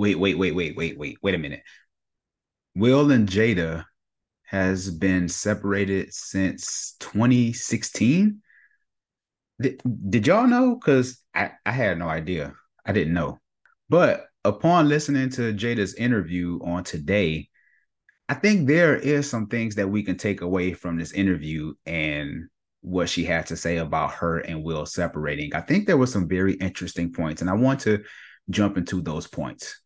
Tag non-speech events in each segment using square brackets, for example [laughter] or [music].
wait, wait, wait, wait, wait, wait, wait a minute. Will and Jada has been separated since 2016. Did, did y'all know? Because I, I had no idea. I didn't know. But upon listening to Jada's interview on today, I think there is some things that we can take away from this interview and what she had to say about her and Will separating. I think there were some very interesting points, and I want to jump into those points.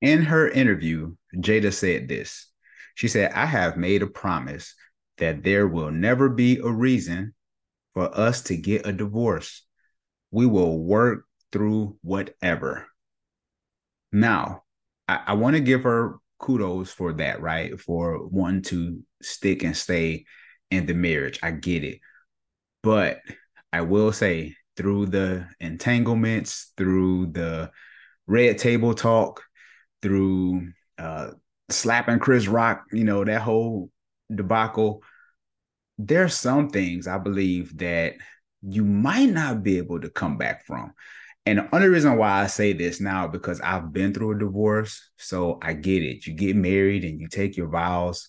In her interview, Jada said this. She said, I have made a promise that there will never be a reason for us to get a divorce. We will work through whatever. Now, I, I want to give her kudos for that, right? For wanting to stick and stay in the marriage. I get it. But I will say, through the entanglements, through the red table talk, through uh, slapping Chris Rock, you know, that whole debacle, there's some things I believe that you might not be able to come back from. And the only reason why I say this now because I've been through a divorce, so I get it. You get married and you take your vows,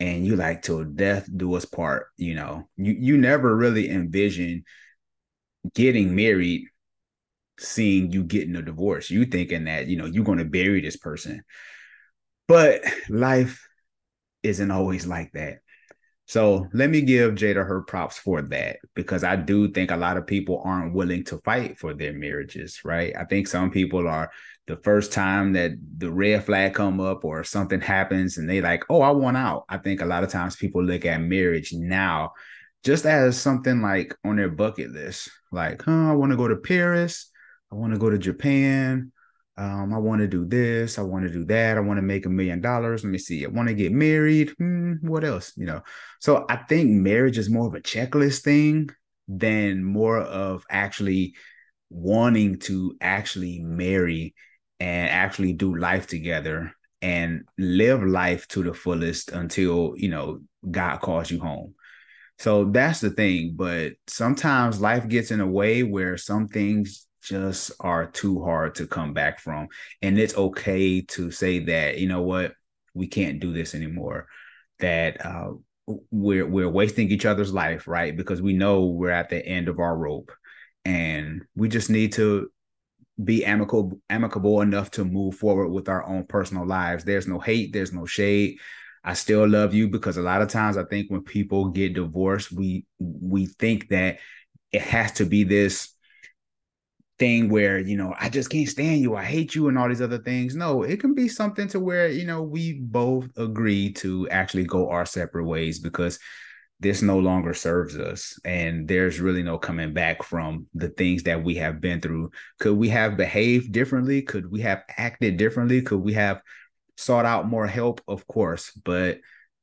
and you like till death do us part. You know, you you never really envision getting married, seeing you getting a divorce. You thinking that you know you're going to bury this person, but life isn't always like that. So let me give Jada her props for that because I do think a lot of people aren't willing to fight for their marriages, right? I think some people are the first time that the red flag come up or something happens and they like, oh, I want out. I think a lot of times people look at marriage now just as something like on their bucket list, like, huh, I want to go to Paris, I want to go to Japan, um, I want to do this. I want to do that. I want to make a million dollars. Let me see. I want to get married. Hmm, what else? You know. So I think marriage is more of a checklist thing than more of actually wanting to actually marry and actually do life together and live life to the fullest until you know God calls you home. So that's the thing. But sometimes life gets in a way where some things just are too hard to come back from. And it's okay to say that, you know what, we can't do this anymore. That uh, we're we're wasting each other's life, right? Because we know we're at the end of our rope, and we just need to be amicable amicable enough to move forward with our own personal lives. There's no hate, there's no shade. I still love you because a lot of times I think when people get divorced, we we think that it has to be this thing where you know I just can't stand you, I hate you, and all these other things. No, it can be something to where you know we both agree to actually go our separate ways because this no longer serves us and there's really no coming back from the things that we have been through. Could we have behaved differently? Could we have acted differently? Could we have sought out more help? Of course but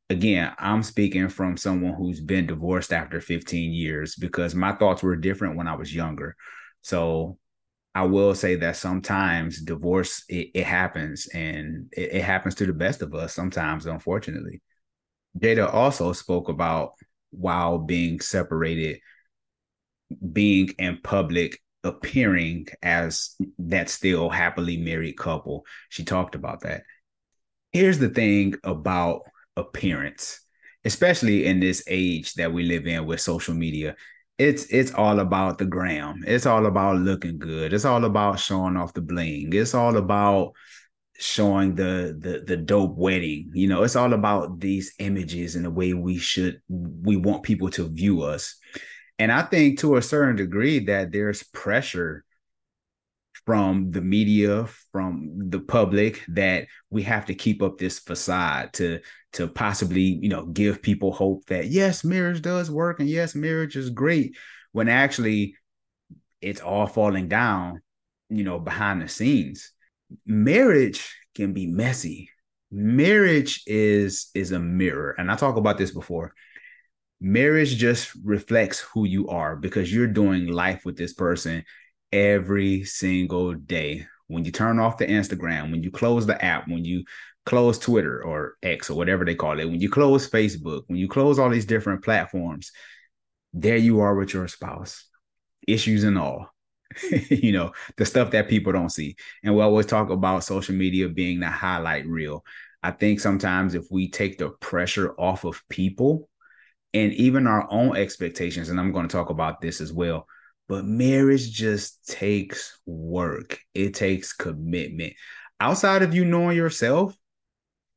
again i'm speaking from someone who's been divorced after 15 years because my thoughts were different when i was younger. So I will say that sometimes divorce it, it happens and it, it, happens to the best of us sometimes, unfortunately. Jada also spoke about while being separated, being in public, appearing as that still happily married couple. She talked about that. Here's the thing about appearance, especially in this age that we live in with social media it's it's all about the gram. It's all about looking good. It's all about showing off the bling. It's all about showing the the the dope wedding. You know, it's all about these images and the way we should we want people to view us. And I think to a certain degree that there's pressure from the media, from the public, that we have to keep up this facade to to possibly, you know, give people hope that yes, marriage does work and yes, marriage is great, when actually it's all falling down, you know, behind the scenes. Marriage can be messy. Marriage is is a mirror, and I talk about this before marriage just reflects who you are because you're doing life with this person every single day. When you turn off the Instagram, when you close the app, when you close Twitter or X or whatever they call it, when you close Facebook, when you close all these different platforms, there you are with your spouse, issues and all. [laughs] you know, the stuff that people don't see. And we always talk about social media being the highlight reel. I think sometimes if we take the pressure off of people and even our own expectations, and I'm going to talk about this as well, but marriage just takes work, it takes commitment. Outside of you knowing yourself,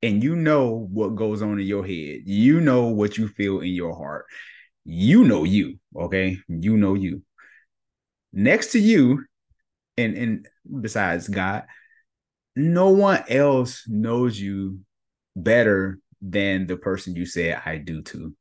and you know what goes on in your head, you know what you feel in your heart, you know you, okay? You know you. Next to you, and, and besides God, no one else knows you better than the person you said I do to.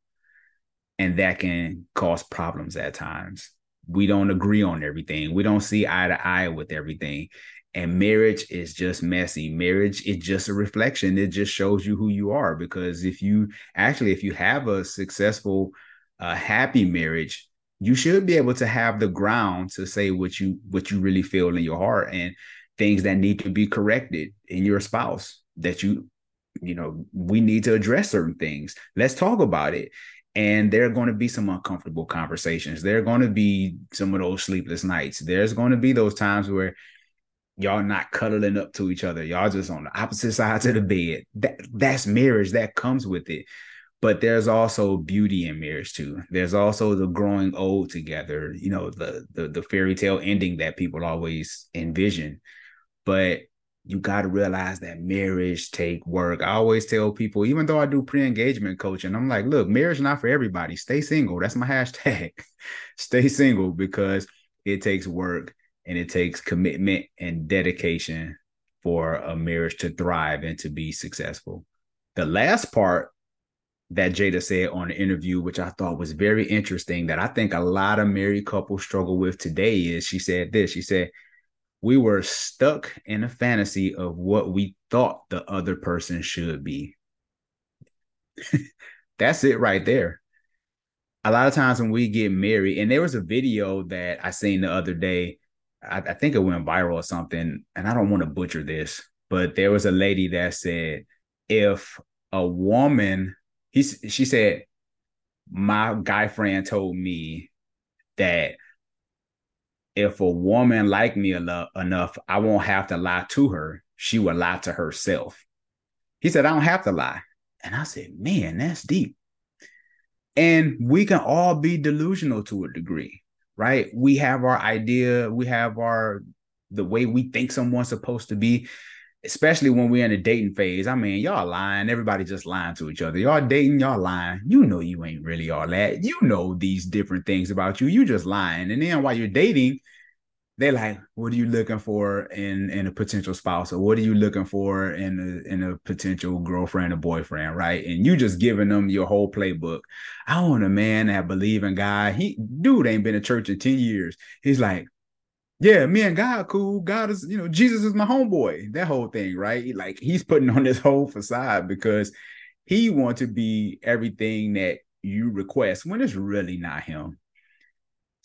And that can cause problems at times. We don't agree on everything. We don't see eye to eye with everything. And marriage is just messy. Marriage is just a reflection. It just shows you who you are. Because if you actually, if you have a successful, uh, happy marriage, you should be able to have the ground to say what you what you really feel in your heart and things that need to be corrected in your spouse that you you know we need to address certain things let's talk about it and there are going to be some uncomfortable conversations there are going to be some of those sleepless nights there's going to be those times where y'all not cuddling up to each other y'all just on the opposite sides of the bed that that's marriage that comes with it but there's also beauty in marriage too there's also the growing old together you know the the, the fairy tale ending that people always envision but you got to realize that marriage take work. I always tell people, even though I do pre-engagement coaching, I'm like, look, marriage not for everybody. Stay single. That's my hashtag. [laughs] Stay single because it takes work and it takes commitment and dedication for a marriage to thrive and to be successful. The last part that Jada said on the interview, which I thought was very interesting, that I think a lot of married couples struggle with today, is she said this. She said, we were stuck in a fantasy of what we thought the other person should be. [laughs] That's it right there. A lot of times when we get married, and there was a video that I seen the other day, I, I think it went viral or something, and I don't want to butcher this, but there was a lady that said, if a woman, he she said, my guy friend told me that if a woman like me enough, I won't have to lie to her. She will lie to herself. He said, I don't have to lie. And I said, man, that's deep. And we can all be delusional to a degree, right? We have our idea, we have our the way we think someone's supposed to be, especially when we're in the dating phase. I mean, y'all lying, everybody just lying to each other. Y'all dating, y'all lying. You know you ain't really all that. You know these different things about you. You just lying. And then while you're dating, they're like, what are you looking for in in a potential spouse, or what are you looking for in a in a potential girlfriend or boyfriend, right? And you just giving them your whole playbook. I want a man that believe in God. He dude ain't been to church in 10 years. He's like, yeah, me and God cool. God is, you know, Jesus is my homeboy. That whole thing, right? Like he's putting on [laughs] this whole facade because he wants to be everything that you request when it's really not him.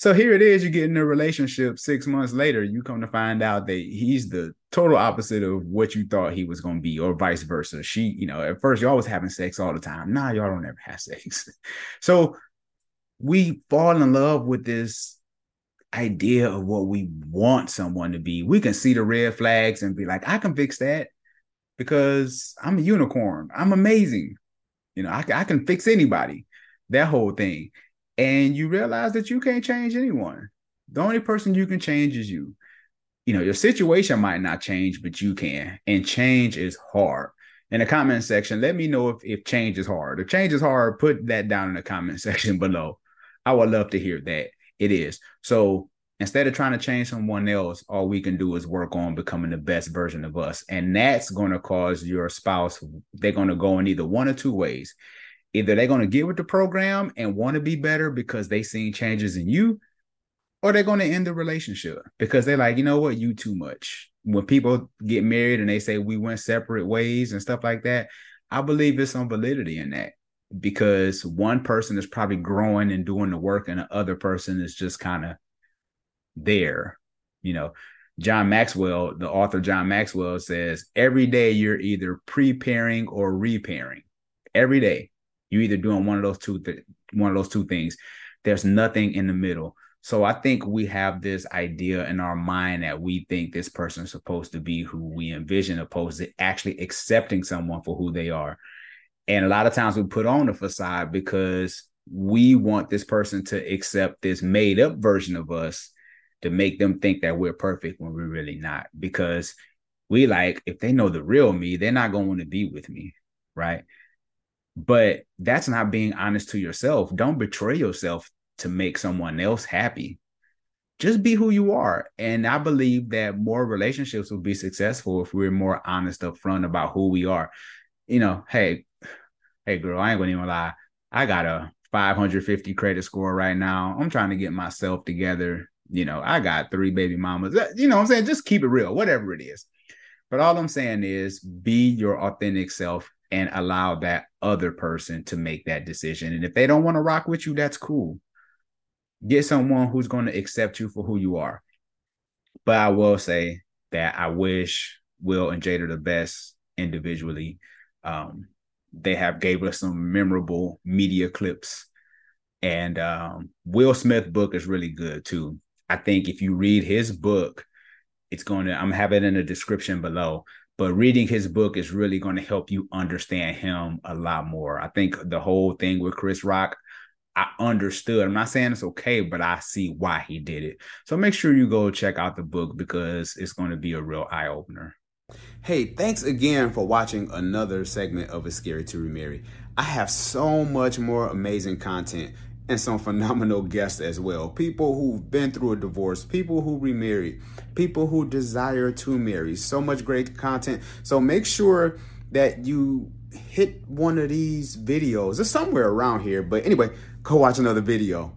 So here it is, you get in a relationship six months later, you come to find out that he's the total opposite of what you thought he was going to be, or vice versa. She, you know, at first y'all was having sex all the time. Nah, y'all don't ever have sex. [laughs] so we fall in love with this idea of what we want someone to be. We can see the red flags and be like, I can fix that because I'm a unicorn. I'm amazing. You know, I, I can fix anybody. That whole thing and you realize that you can't change anyone. The only person you can change is you. You know, your situation might not change, but you can. And change is hard. In the comment section, let me know if, if change is hard. If change is hard, put that down in the comment [laughs] section below. I would love to hear that. It is. So instead of trying to change someone else, all we can do is work on becoming the best version of us. And that's going to cause your spouse, they're going to go in either one or two ways either they're going to get with the program and want to be better because they seen changes in you or they're going to end the relationship because they're like you know what? You too much. When people get married and they say we went separate ways and stuff like that i believe there's some validity in that because one person is probably growing and doing the work and the other person is just kind of there you know. John maxwell the author john maxwell says every day you're either preparing or repairing. Every day you're either doing one of those two th- one of those two things. There's nothing in the middle. So I think we have this idea in our mind that we think this person is supposed to be who we envision, opposed to actually accepting someone for who they are. And a lot of times we put on the facade because we want this person to accept this made up version of us to make them think that we're perfect when we're really not. Because we like, if they know the real me, they're not going to be with me. Right. But that's not being honest to yourself. Don't betray yourself to make someone else happy. Just be who you are. And I believe that more relationships will be successful if we're more honest up front about who we are. You know, hey, hey girl, I ain't gonna even lie. I got a 550 credit score right now. I'm trying to get myself together. You know, I got three baby mamas. You know I'm saying? Just keep it real, whatever it is. But all I'm saying is be your authentic self and allow that other person to make that decision. And if they don't want to rock with you, that's cool get someone who's going to accept you for who you are. But I will say that I wish Will and Jada the best individually. Um, they have gave us some memorable media clips, and um, Will Smith book is really good too. I think if you read his book, it's going to. I'm having it in the description below. But reading his book is really going to help you understand him a lot more. I think the whole thing with Chris Rock, I understood. I'm not saying it's okay, but I see why he did it. So make sure you go check out the book because it's going to be a real eye opener. Hey, thanks again for watching another segment of It's Scary to Remarry. I have so much more amazing content and some phenomenal guests as well. People who've been through a divorce, people who remarried, people who desire to marry. So much great content. So make sure that you hit one of these videos. It's somewhere around here. But anyway, go watch another video.